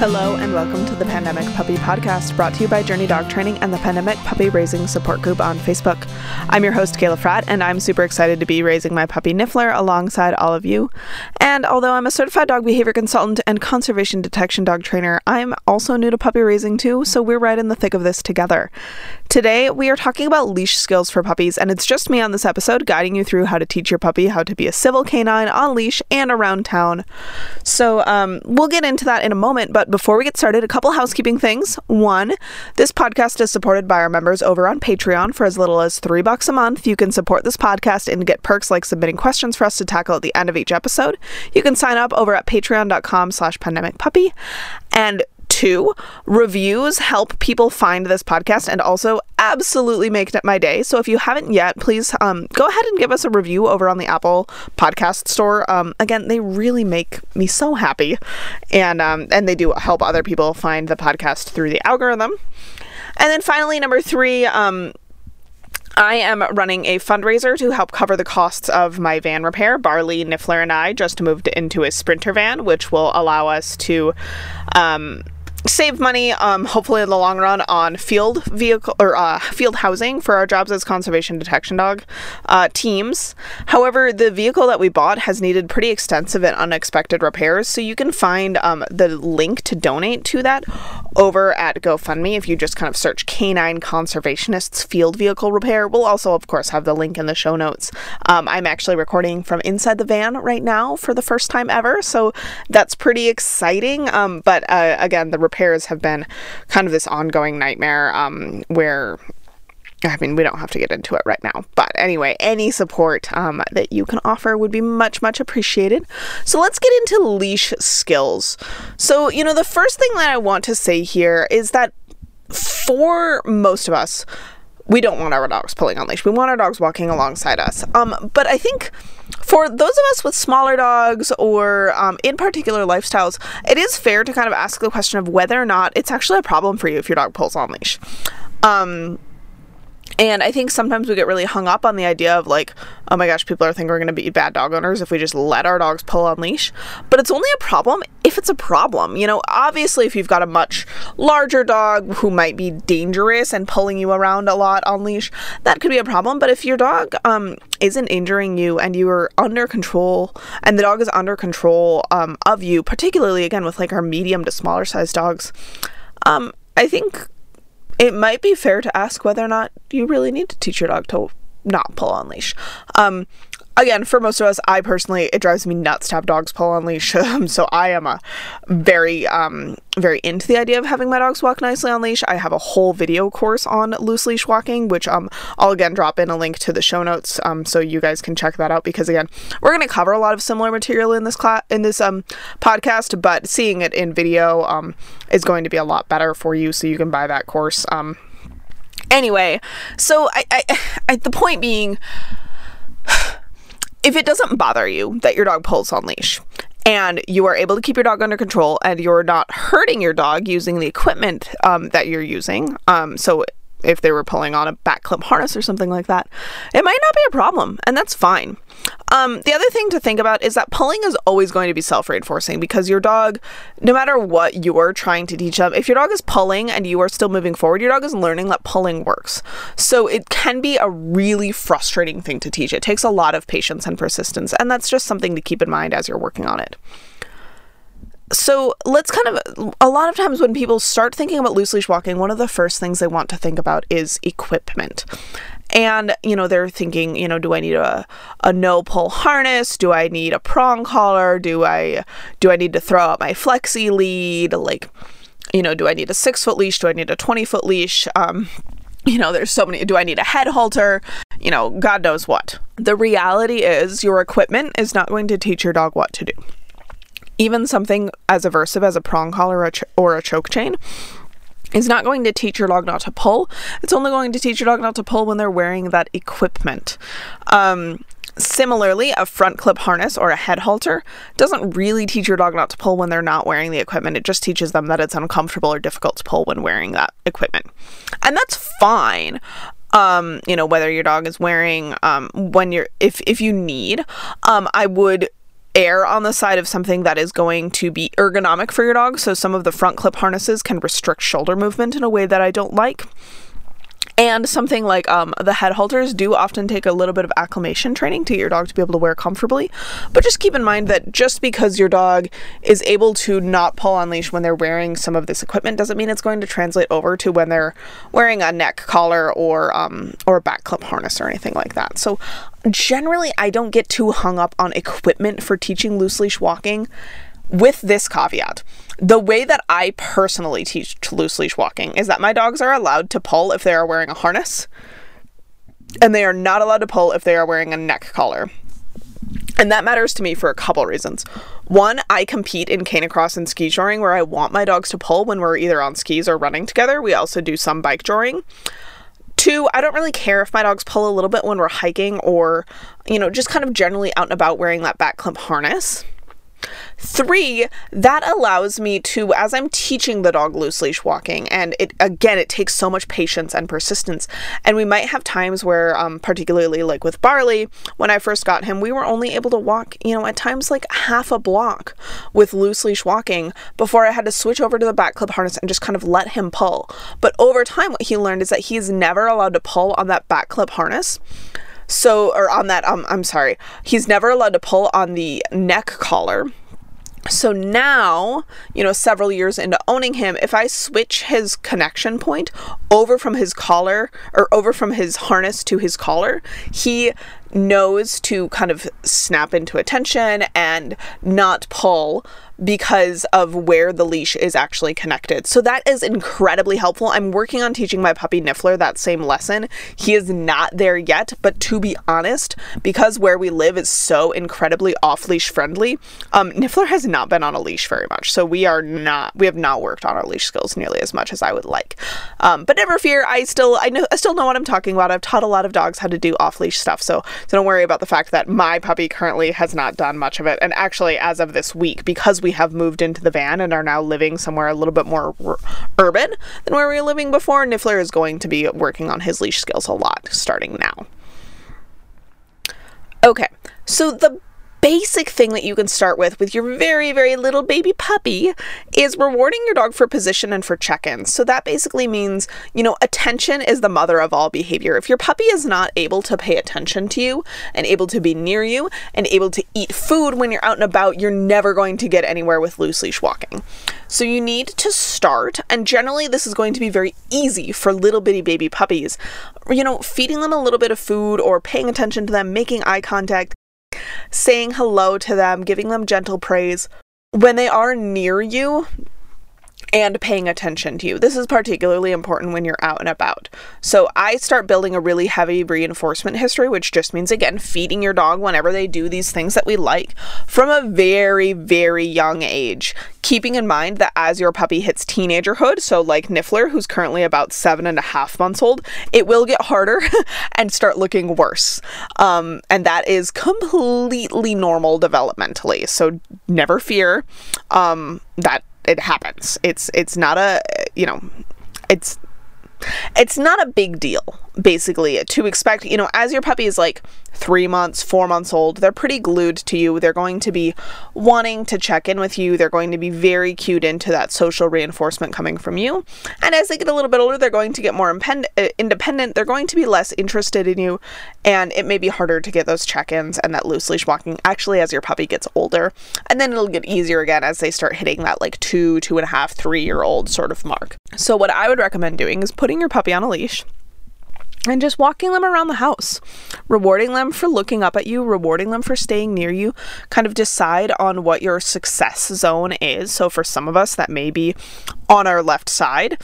Hello, and welcome to the Pandemic Puppy Podcast, brought to you by Journey Dog Training and the Pandemic Puppy Raising Support Group on Facebook. I'm your host, Kayla Fratt, and I'm super excited to be raising my puppy Niffler alongside all of you. And although I'm a certified dog behavior consultant and conservation detection dog trainer, I'm also new to puppy raising too, so we're right in the thick of this together. Today, we are talking about leash skills for puppies, and it's just me on this episode guiding you through how to teach your puppy how to be a civil canine on leash and around town. So, um, we'll get into that in a moment, but before we get started, a couple housekeeping things. One, this podcast is supported by our members over on Patreon for as little as three bucks a month. You can support this podcast and get perks like submitting questions for us to tackle at the end of each episode. You can sign up over at patreon.com slash pandemicpuppy. And two, reviews help people find this podcast and also absolutely make it my day. So if you haven't yet, please um, go ahead and give us a review over on the Apple Podcast Store. Um, again, they really make me so happy, and um, and they do help other people find the podcast through the algorithm. And then finally, number three. Um, I am running a fundraiser to help cover the costs of my van repair. Barley, Niffler, and I just moved into a Sprinter van, which will allow us to um, save money um, hopefully in the long run on field vehicle or uh, field housing for our jobs as conservation detection dog uh, teams. However the vehicle that we bought has needed pretty extensive and unexpected repairs so you can find um, the link to donate to that over at gofundme if you just kind of search canine conservationists field vehicle repair. We'll also of course have the link in the show notes. Um, i'm actually recording from inside the van right now for the first time ever so that's pretty exciting. Um, but uh, again the repairs have been kind of this ongoing nightmare um, where I mean, we don't have to get into it right now. But anyway, any support um, that you can offer would be much, much appreciated. So let's get into leash skills. So, you know, the first thing that I want to say here is that for most of us, we don't want our dogs pulling on leash. We want our dogs walking alongside us. Um, but I think for those of us with smaller dogs or um, in particular lifestyles, it is fair to kind of ask the question of whether or not it's actually a problem for you if your dog pulls on leash. Um, and I think sometimes we get really hung up on the idea of like, oh my gosh, people are thinking we're going to be bad dog owners if we just let our dogs pull on leash. But it's only a problem if it's a problem. You know, obviously, if you've got a much larger dog who might be dangerous and pulling you around a lot on leash, that could be a problem. But if your dog um, isn't injuring you and you are under control and the dog is under control um, of you, particularly again with like our medium to smaller size dogs, um, I think it might be fair to ask whether or not you really need to teach your dog to not pull on leash. Um, again, for most of us, I personally, it drives me nuts to have dogs pull on leash. so I am a very, um, very into the idea of having my dogs walk nicely on leash. I have a whole video course on loose leash walking, which um, I'll again drop in a link to the show notes, um, so you guys can check that out. Because again, we're going to cover a lot of similar material in this class, in this um podcast, but seeing it in video um is going to be a lot better for you, so you can buy that course. Um, anyway, so I, I, I the point being if it doesn't bother you that your dog pulls on leash and you are able to keep your dog under control and you're not hurting your dog using the equipment um, that you're using, um, so if they were pulling on a back clip harness or something like that, it might not be a problem, and that's fine. Um, the other thing to think about is that pulling is always going to be self reinforcing because your dog, no matter what you're trying to teach them, if your dog is pulling and you are still moving forward, your dog is learning that pulling works. So it can be a really frustrating thing to teach. It takes a lot of patience and persistence, and that's just something to keep in mind as you're working on it so let's kind of a lot of times when people start thinking about loose leash walking one of the first things they want to think about is equipment. And you know they're thinking you know do i need a, a no pull harness? Do i need a prong collar? Do i do i need to throw out my flexi lead? Like you know do i need a six foot leash? Do i need a 20 foot leash? Um you know there's so many do i need a head halter? You know god knows what. The reality is your equipment is not going to teach your dog what to do even something as aversive as a prong collar or a, ch- or a choke chain is not going to teach your dog not to pull. It's only going to teach your dog not to pull when they're wearing that equipment. Um, similarly, a front clip harness or a head halter doesn't really teach your dog not to pull when they're not wearing the equipment. It just teaches them that it's uncomfortable or difficult to pull when wearing that equipment. And that's fine. Um, you know, whether your dog is wearing um when you're if if you need, um, I would err on the side of something that is going to be ergonomic for your dog. So some of the front clip harnesses can restrict shoulder movement in a way that I don't like. And something like um, the head halters do often take a little bit of acclimation training to get your dog to be able to wear comfortably. But just keep in mind that just because your dog is able to not pull on leash when they're wearing some of this equipment doesn't mean it's going to translate over to when they're wearing a neck collar or um, or a back clip harness or anything like that. So generally, I don't get too hung up on equipment for teaching loose leash walking with this caveat. The way that I personally teach loose leash walking is that my dogs are allowed to pull if they are wearing a harness, and they are not allowed to pull if they are wearing a neck collar. And that matters to me for a couple reasons. One, I compete in canicross and ski joring where I want my dogs to pull when we're either on skis or running together. We also do some bike joring. Two, I don't really care if my dogs pull a little bit when we're hiking or, you know, just kind of generally out and about wearing that back clip harness. Three, that allows me to, as I'm teaching the dog loose leash walking, and it again, it takes so much patience and persistence. And we might have times where, um, particularly like with Barley, when I first got him, we were only able to walk, you know, at times like half a block with loose leash walking before I had to switch over to the back clip harness and just kind of let him pull. But over time, what he learned is that he's never allowed to pull on that back clip harness. So, or on that, um, I'm sorry, he's never allowed to pull on the neck collar. So now, you know, several years into owning him, if I switch his connection point over from his collar or over from his harness to his collar, he knows to kind of snap into attention and not pull because of where the leash is actually connected. So that is incredibly helpful. I'm working on teaching my puppy Niffler that same lesson. He is not there yet, but to be honest, because where we live is so incredibly off leash friendly, um, Niffler has not been on a leash very much. So we are not, we have not worked on our leash skills nearly as much as I would like. Um, but never fear, I still, I know, I still know what I'm talking about. I've taught a lot of dogs how to do off leash stuff. So, so don't worry about the fact that my puppy currently has not done much of it. And actually, as of this week, because we we have moved into the van and are now living somewhere a little bit more r- urban than where we were living before, Niffler is going to be working on his leash skills a lot starting now. Okay, so the basic thing that you can start with with your very, very little baby puppy is rewarding your dog for position and for check ins. So that basically means, you know, attention is the mother of all behavior. If your puppy is not able to pay attention to you and able to be near you and able to eat food when you're out and about, you're never going to get anywhere with loose leash walking. So you need to start, and generally, this is going to be very easy for little bitty baby puppies. You know, feeding them a little bit of food or paying attention to them, making eye contact, saying hello to them, giving them gentle praise. When they are near you, and paying attention to you. This is particularly important when you're out and about. So I start building a really heavy reinforcement history, which just means, again, feeding your dog whenever they do these things that we like from a very, very young age. Keeping in mind that as your puppy hits teenagerhood, so like Niffler, who's currently about seven and a half months old, it will get harder and start looking worse. Um, and that is completely normal developmentally. So never fear um, that it happens. It's it's not a you know, it's it's not a big deal basically to expect you know as your puppy is like three months four months old they're pretty glued to you. They're going to be wanting to check in with you. They're going to be very cued into that social reinforcement coming from you. And as they get a little bit older they're going to get more impend- uh, independent. They're going to be less interested in you and it may be harder to get those check-ins and that loose leash walking actually as your puppy gets older. And then it'll get easier again as they start hitting that like two two and a half three year old sort of mark. So what i would recommend doing is putting your puppy on a leash and just walking them around the house, rewarding them for looking up at you, rewarding them for staying near you. Kind of decide on what your success zone is. So, for some of us, that may be on our left side.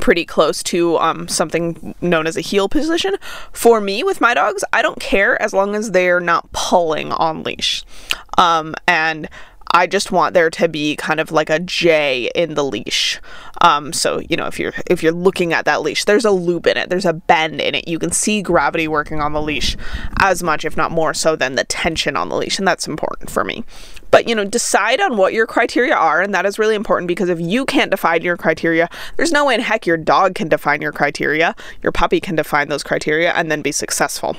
Pretty close to um, something known as a heel position. For me, with my dogs, I don't care as long as they're not pulling on leash. Um, and I just want there to be kind of like a J in the leash. Um, so you know if you're if you're looking at that leash, there's a loop in it, there's a bend in it. You can see gravity working on the leash as much, if not more so, than the tension on the leash, and that's important for me. But you know, decide on what your criteria are, and that is really important because if you can't define your criteria, there's no way in heck your dog can define your criteria. Your puppy can define those criteria and then be successful.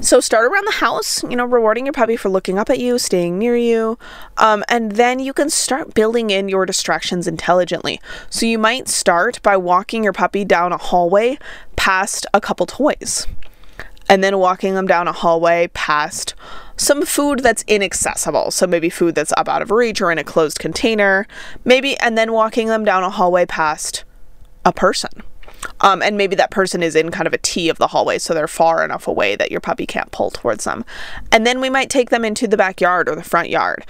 So start around the house, you know, rewarding your puppy for looking up at you, staying near you, um, and then you can start building in your distractions intelligently. So you might start by walking your puppy down a hallway past a couple toys, and then walking them down a hallway past some food that's inaccessible. So maybe food that's up out of reach or in a closed container, maybe, and then walking them down a hallway past a person. Um, and maybe that person is in kind of a T of the hallway, so they're far enough away that your puppy can't pull towards them. And then we might take them into the backyard or the front yard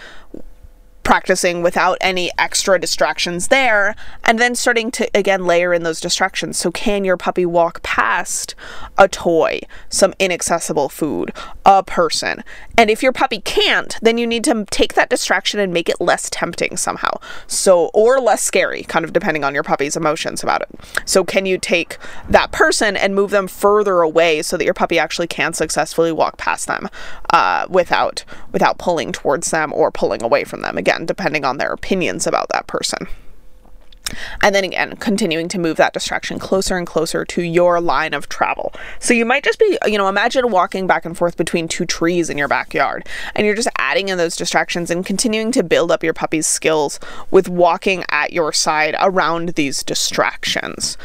practicing without any extra distractions there, and then starting to again layer in those distractions. So, can your puppy walk past a toy, some inaccessible food, a person? And if your puppy can't, then you need to take that distraction and make it less tempting somehow. So, or less scary, kind of depending on your puppy's emotions about it. So, can you take that person and move them further away so that your puppy actually can successfully walk past them uh, without without pulling towards them or pulling away from them? Again again, depending on their opinions about that person. And then again, continuing to move that distraction closer and closer to your line of travel. So you might just be, you know, imagine walking back and forth between two trees in your backyard, and you're just adding in those distractions and continuing to build up your puppy's skills with walking at your side around these distractions.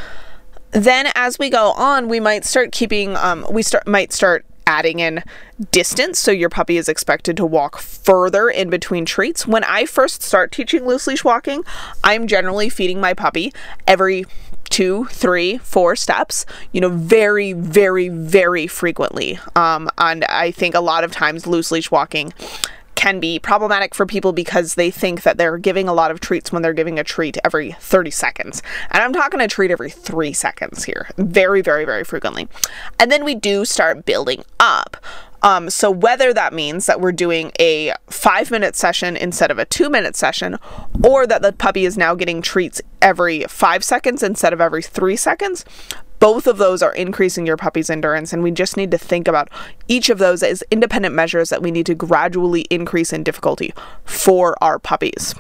Then, as we go on, we might start keeping, um, we start might start adding in distance so your puppy is expected to walk further in between treats. When I first start teaching loose leash walking, I'm generally feeding my puppy every two, three, four steps, you know, very, very, very frequently. Um, and I think a lot of times loose leash walking can be problematic for people because they think that they're giving a lot of treats when they're giving a treat every 30 seconds. And I'm talking a treat every three seconds here, very, very, very frequently. And then we do start building up. Um, so whether that means that we're doing a five minute session instead of a two minute session, or that the puppy is now getting treats every five seconds instead of every three seconds, both of those are increasing your puppy's endurance, and we just need to think about each of those as independent measures that we need to gradually increase in difficulty for our puppies.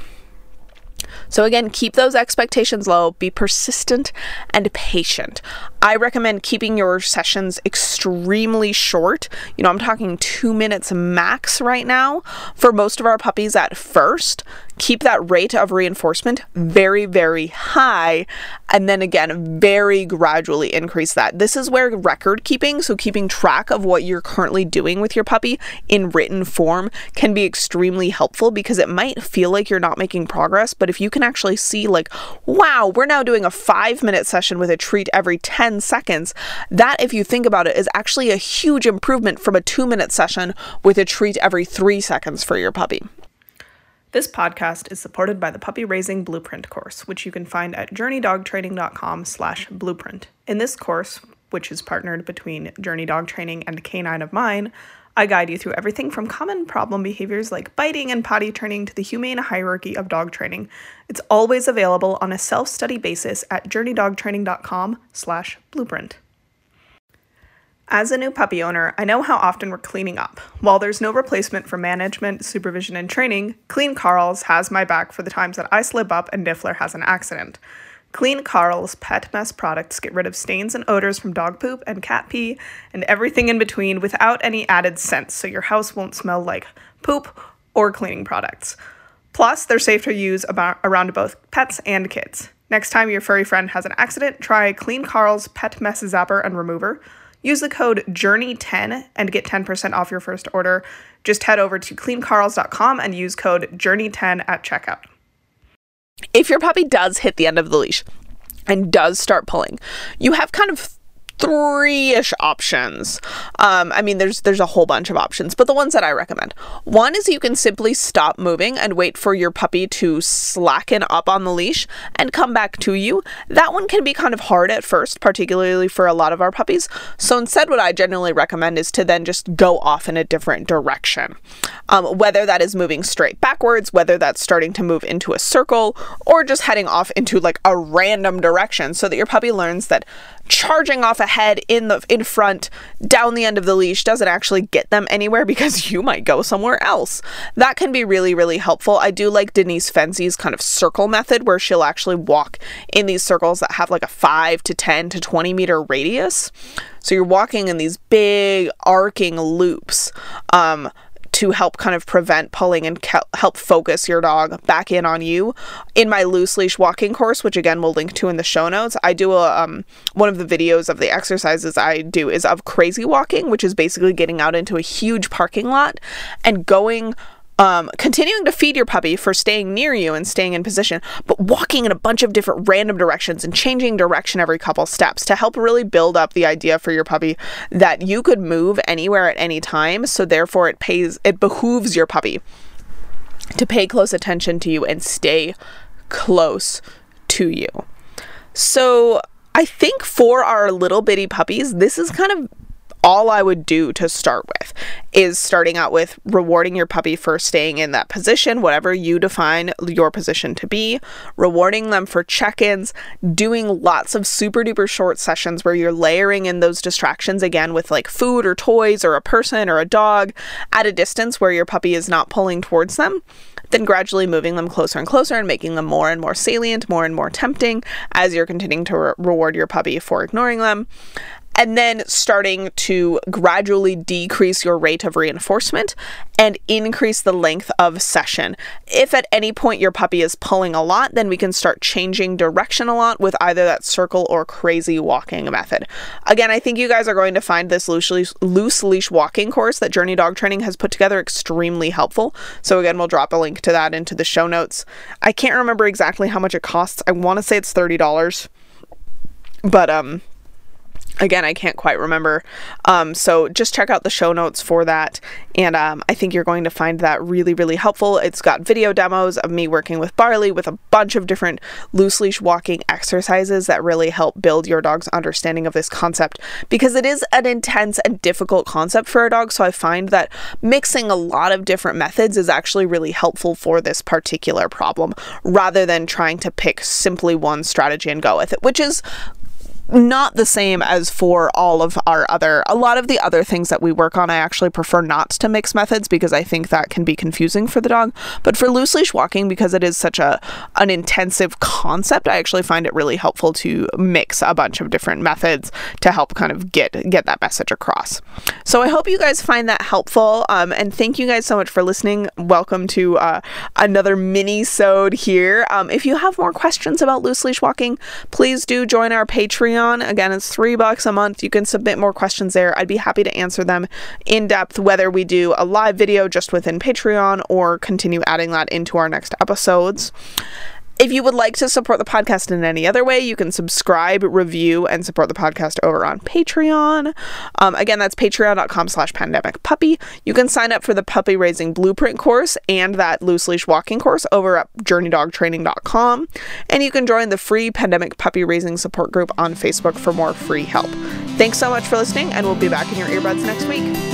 So, again, keep those expectations low, be persistent and patient. I recommend keeping your sessions extremely short. You know, I'm talking two minutes max right now for most of our puppies at first. Keep that rate of reinforcement very, very high. And then again, very gradually increase that. This is where record keeping, so keeping track of what you're currently doing with your puppy in written form, can be extremely helpful because it might feel like you're not making progress. But if you can actually see, like, wow, we're now doing a five minute session with a treat every 10 10 seconds. That, if you think about it, is actually a huge improvement from a two minute session with a treat every three seconds for your puppy. This podcast is supported by the Puppy Raising Blueprint course, which you can find at journeydogtraining.com slash blueprint. In this course, which is partnered between Journey Dog Training and Canine of Mine, I guide you through everything from common problem behaviors like biting and potty training to the humane hierarchy of dog training. It's always available on a self-study basis at journeydogtraining.com/blueprint. As a new puppy owner, I know how often we're cleaning up. While there's no replacement for management, supervision, and training, Clean Carl's has my back for the times that I slip up and Niffler has an accident. Clean Carl's pet mess products get rid of stains and odors from dog poop and cat pee and everything in between without any added scents, so your house won't smell like poop or cleaning products. Plus, they're safe to use about, around both pets and kids. Next time your furry friend has an accident, try Clean Carl's Pet Mess Zapper and Remover. Use the code JOURNEY10 and get 10% off your first order. Just head over to cleancarls.com and use code JOURNEY10 at checkout if your puppy does hit the end of the leash and does start pulling, you have kind of three-ish options. Um, I mean, there's there's a whole bunch of options, but the ones that I recommend. One is you can simply stop moving and wait for your puppy to slacken up on the leash and come back to you. That one can be kind of hard at first, particularly for a lot of our puppies. So instead, what I generally recommend is to then just go off in a different direction. Um, whether that is moving straight backwards, whether that's starting to move into a circle, or just heading off into like a random direction so that your puppy learns that charging off ahead in the in front down the end of the leash doesn't actually get them anywhere because you might go somewhere else. That can be really really helpful. I do like Denise Fenzi's kind of circle method where she'll actually walk in these circles that have like a 5 to 10 to 20 meter radius. So you're walking in these big arcing loops. Um, to help kind of prevent pulling and help focus your dog back in on you. In my loose leash walking course, which again we'll link to in the show notes, I do a um, one of the videos of the exercises I do is of crazy walking, which is basically getting out into a huge parking lot and going um, continuing to feed your puppy for staying near you and staying in position, but walking in a bunch of different random directions and changing direction every couple steps to help really build up the idea for your puppy that you could move anywhere at any time. So therefore, it pays, it behooves your puppy to pay close attention to you and stay close to you. So I think for our little bitty puppies, this is kind of all I would do to start with is starting out with rewarding your puppy for staying in that position, whatever you define your position to be, rewarding them for check ins, doing lots of super duper short sessions where you're layering in those distractions again with like food or toys or a person or a dog at a distance where your puppy is not pulling towards them then gradually moving them closer and closer and making them more and more salient, more and more tempting as you're continuing to re- reward your puppy for ignoring them and then starting to gradually decrease your rate of reinforcement and increase the length of session. If at any point your puppy is pulling a lot, then we can start changing direction a lot with either that circle or crazy walking method. Again, I think you guys are going to find this loose leash, loose leash walking course that Journey Dog Training has put together extremely helpful. So again, we'll drop a link to that into the show notes. I can't remember exactly how much it costs. I want to say it's $30. But um again i can't quite remember. Um, so just check out the show notes for that. And um, i think you're going to find that really really helpful. It's got video demos of me working with barley with a bunch of different loose leash walking exercises that really help build your dog's understanding of this concept. Because it is an intense and difficult concept for a dog. So i find that mixing a lot of different methods is actually really helpful for this particular problem rather than trying to pick simply one strategy and go with it which is not the same as for all of our other a lot of the other things that we work on I actually prefer not to mix methods because I think that can be confusing for the dog. But for loose leash walking because it is such a an intensive concept I actually find it really helpful to mix a bunch of different methods to help kind of get get that message across. So I hope you guys find that helpful um, and thank you guys so much for listening. Welcome to uh, another mini sode here. Um, if you have more questions about loose leash walking please do join our Patreon Patreon. Again, it's three bucks a month. You can submit more questions there. I'd be happy to answer them in depth, whether we do a live video just within Patreon or continue adding that into our next episodes. If you would like to support the podcast in any other way, you can subscribe, review, and support the podcast over on Patreon. Um, again, that's patreon.com slash pandemic puppy. You can sign up for the puppy raising blueprint course and that loose leash walking course over at journeydogtraining.com. And you can join the free pandemic puppy raising support group on Facebook for more free help. Thanks so much for listening, and we'll be back in your earbuds next week.